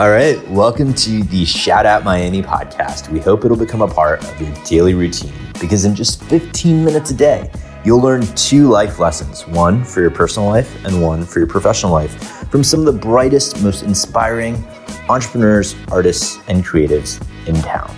All right, welcome to the Shout Out Miami podcast. We hope it'll become a part of your daily routine because in just 15 minutes a day, you'll learn two life lessons one for your personal life and one for your professional life from some of the brightest, most inspiring entrepreneurs, artists, and creatives in town.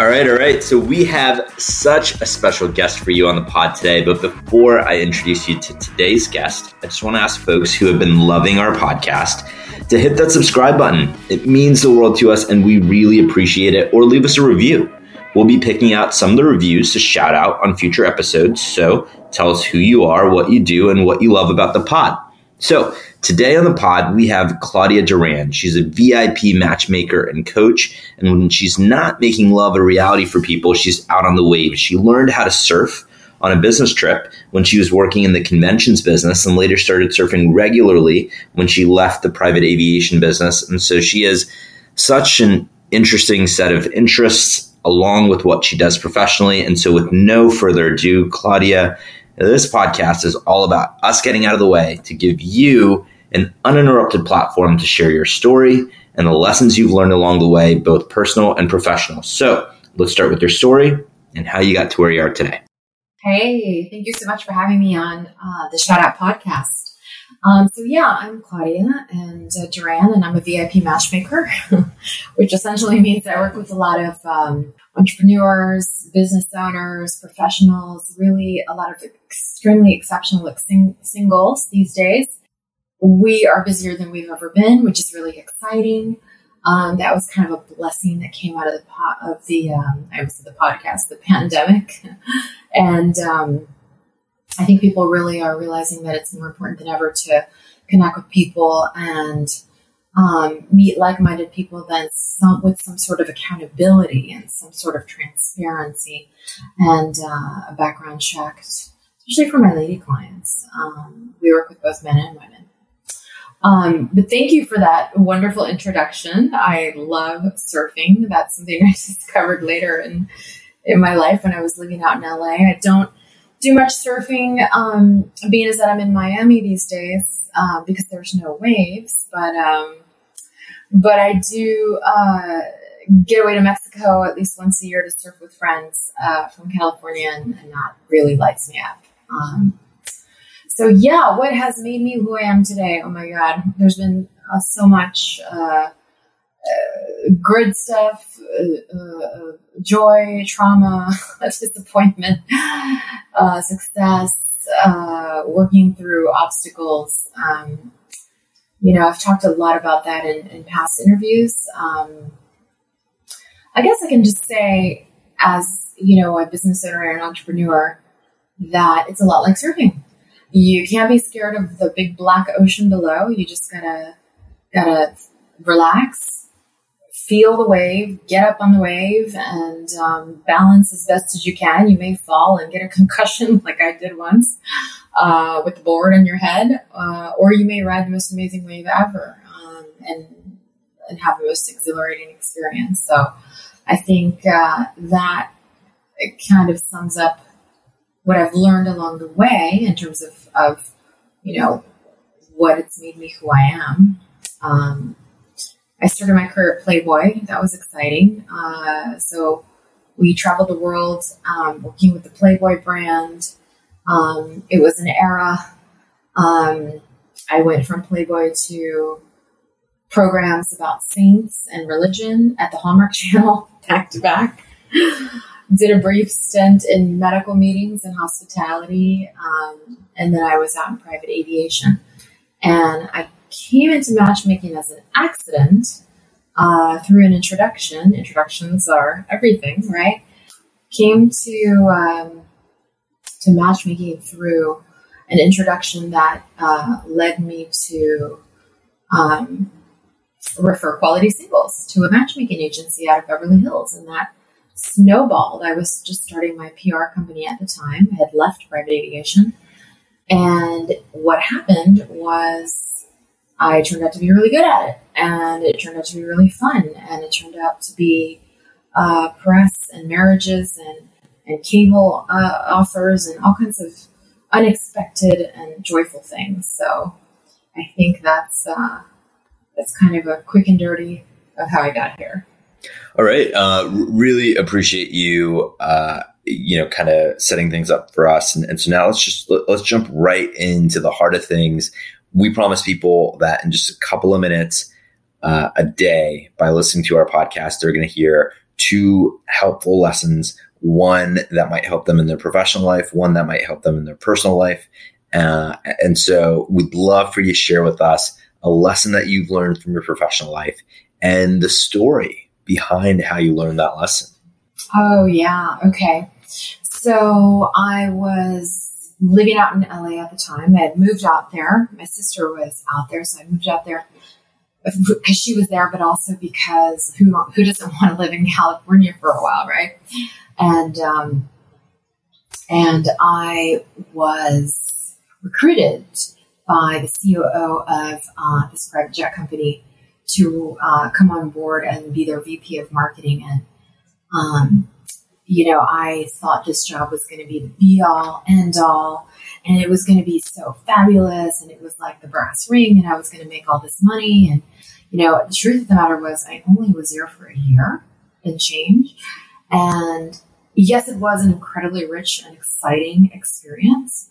All right, all right. So we have such a special guest for you on the pod today. But before I introduce you to today's guest, I just want to ask folks who have been loving our podcast to hit that subscribe button. It means the world to us and we really appreciate it. Or leave us a review. We'll be picking out some of the reviews to shout out on future episodes. So tell us who you are, what you do, and what you love about the pod. So today on the pod, we have Claudia Duran. She's a VIP matchmaker and coach. And when she's not making love a reality for people, she's out on the waves. She learned how to surf on a business trip when she was working in the conventions business and later started surfing regularly when she left the private aviation business. And so she has such an interesting set of interests along with what she does professionally. And so, with no further ado, Claudia this podcast is all about us getting out of the way to give you an uninterrupted platform to share your story and the lessons you've learned along the way, both personal and professional. So let's start with your story and how you got to where you are today. Hey, thank you so much for having me on uh, the Shout Out podcast. Um, so yeah, I'm Claudia and uh, Duran, and I'm a VIP matchmaker, which essentially means I work with a lot of um, entrepreneurs, business owners, professionals, really a lot of extremely exceptional sing- singles these days. We are busier than we've ever been, which is really exciting. Um, that was kind of a blessing that came out of the po- of the um, I was the podcast, the pandemic, and um, I think people really are realizing that it's more important than ever to connect with people and um, meet like-minded people than some with some sort of accountability and some sort of transparency and uh, a background check, especially for my lady clients. Um, we work with both men and women. Um, but thank you for that wonderful introduction. I love surfing. That's something I discovered later in in my life when I was living out in LA. I don't do much surfing, um, being as that I'm in Miami these days uh, because there's no waves. But um, but I do uh, get away to Mexico at least once a year to surf with friends uh, from California, and, and, that really lights me up. Um, so yeah, what has made me who I am today? Oh my God, there's been uh, so much uh, uh, good stuff, uh, joy, trauma, disappointment, success, working through obstacles. Um, you know, I've talked a lot about that in, in past interviews. Um, I guess I can just say, as you know, a business owner and an entrepreneur, that it's a lot like surfing. You can't be scared of the big black ocean below. You just gotta gotta relax, feel the wave, get up on the wave, and um, balance as best as you can. You may fall and get a concussion, like I did once uh, with the board on your head, uh, or you may ride the most amazing wave ever um, and and have the most exhilarating experience. So I think uh, that it kind of sums up what I've learned along the way in terms of, of you know what it's made me who I am. Um, I started my career at Playboy. That was exciting. Uh, so we traveled the world um, working with the Playboy brand. Um, it was an era. Um, I went from Playboy to programs about saints and religion at the Hallmark Channel back to back. Did a brief stint in medical meetings and hospitality, um, and then I was out in private aviation. And I came into matchmaking as an accident uh, through an introduction. Introductions are everything, right? Came to um, to matchmaking through an introduction that uh, led me to um, refer quality singles to a matchmaking agency out of Beverly Hills. And that snowballed. I was just starting my PR company at the time, I had left private aviation. And what happened was I turned out to be really good at it. And it turned out to be really fun. And it turned out to be uh, press and marriages and and cable uh, offers and all kinds of unexpected and joyful things. So I think that's uh, that's kind of a quick and dirty of how I got here. All right. Uh, really appreciate you, uh, you know, kind of setting things up for us. And, and so now let's just, let's jump right into the heart of things. We promise people that in just a couple of minutes uh, a day by listening to our podcast, they're going to hear two helpful lessons. One that might help them in their professional life, one that might help them in their personal life. Uh, and so we'd love for you to share with us a lesson that you've learned from your professional life and the story behind how you learned that lesson. Oh, yeah. Okay. So I was living out in LA at the time. I had moved out there. My sister was out there, so I moved out there because she was there, but also because who who doesn't want to live in California for a while, right? And um, and I was recruited by the COO of uh, this private jet company to uh, come on board and be their VP of marketing. And, um, you know, I thought this job was going to be the be all, end all, and it was going to be so fabulous. And it was like the brass ring, and I was going to make all this money. And, you know, the truth of the matter was, I only was there for a year and change. And yes, it was an incredibly rich and exciting experience.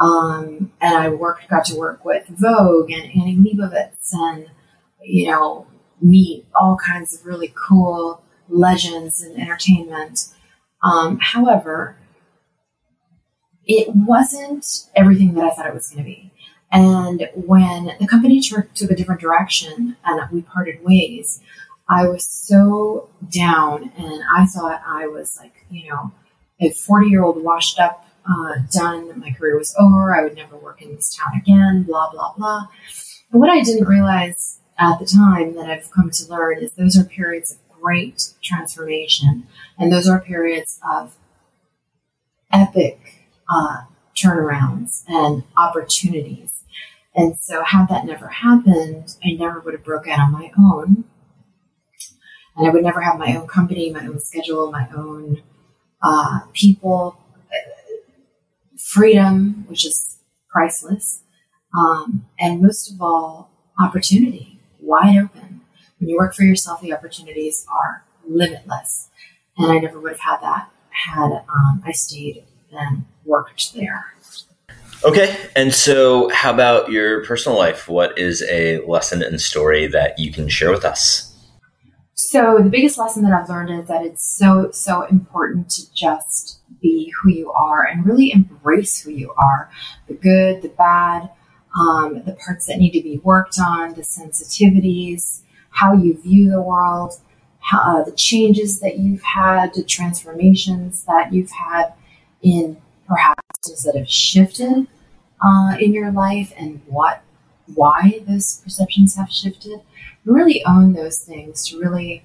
Um, and I worked, got to work with Vogue and Annie Leibovitz and, you know, meet all kinds of really cool legends and entertainment. Um, however, it wasn't everything that I thought it was going to be. And when the company took, a different direction and we parted ways, I was so down and I thought I was like, you know, a 40 year old washed up uh, done. My career was over. I would never work in this town again, blah, blah, blah. But what I didn't realize at the time that I've come to learn is those are periods of great transformation. And those are periods of epic uh, turnarounds and opportunities. And so, had that never happened, I never would have broke out on my own. And I would never have my own company, my own schedule, my own uh, people, freedom, which is priceless, um, and most of all, opportunity, wide open. When you work for yourself, the opportunities are limitless, and I never would have had that had um, I stayed and worked there. Okay, and so how about your personal life? What is a lesson and story that you can share with us? So the biggest lesson that I've learned is that it's so so important to just be who you are and really embrace who you are the good, the bad, um, the parts that need to be worked on, the sensitivities, how you view the world, how, uh, the changes that you've had, the transformations that you've had in perhaps that have shifted uh, in your life and what why those perceptions have shifted really own those things to really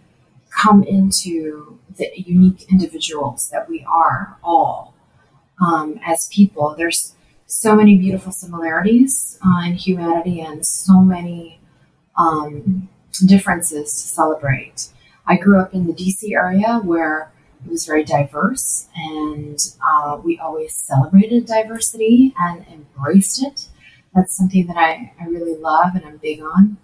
come into the unique individuals that we are all um, as people. There's so many beautiful similarities uh, in humanity and so many um, differences to celebrate. I grew up in the DC area where it was very diverse and uh, we always celebrated diversity and embraced it. That's something that I, I really love and I'm big on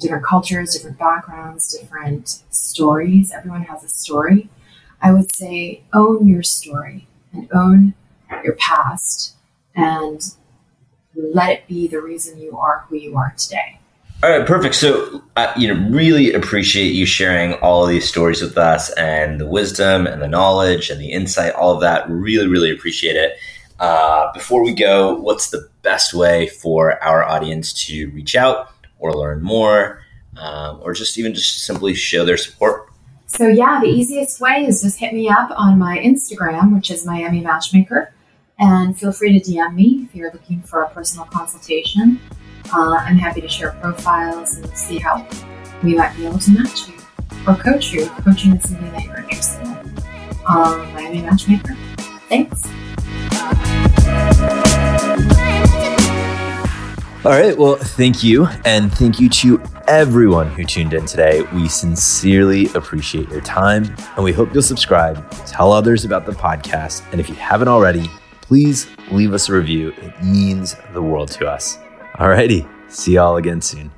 different cultures, different backgrounds, different stories. Everyone has a story. I would say own your story and own your past and let it be the reason you are who you are today. All right, perfect. So, uh, you know, really appreciate you sharing all of these stories with us and the wisdom and the knowledge and the insight, all of that. Really, really appreciate it. Uh, before we go, what's the best way for our audience to reach out or learn more, um, or just even just simply show their support? So yeah, the easiest way is just hit me up on my Instagram, which is Miami Matchmaker, and feel free to DM me if you're looking for a personal consultation. Uh, I'm happy to share profiles and see how we might be able to match you or coach you if coaching is something that you're interested in. Um, Miami Matchmaker. Thanks. All right. Well, thank you. And thank you to everyone who tuned in today. We sincerely appreciate your time and we hope you'll subscribe, tell others about the podcast. And if you haven't already, please leave us a review. It means the world to us. Alrighty. See y'all again soon.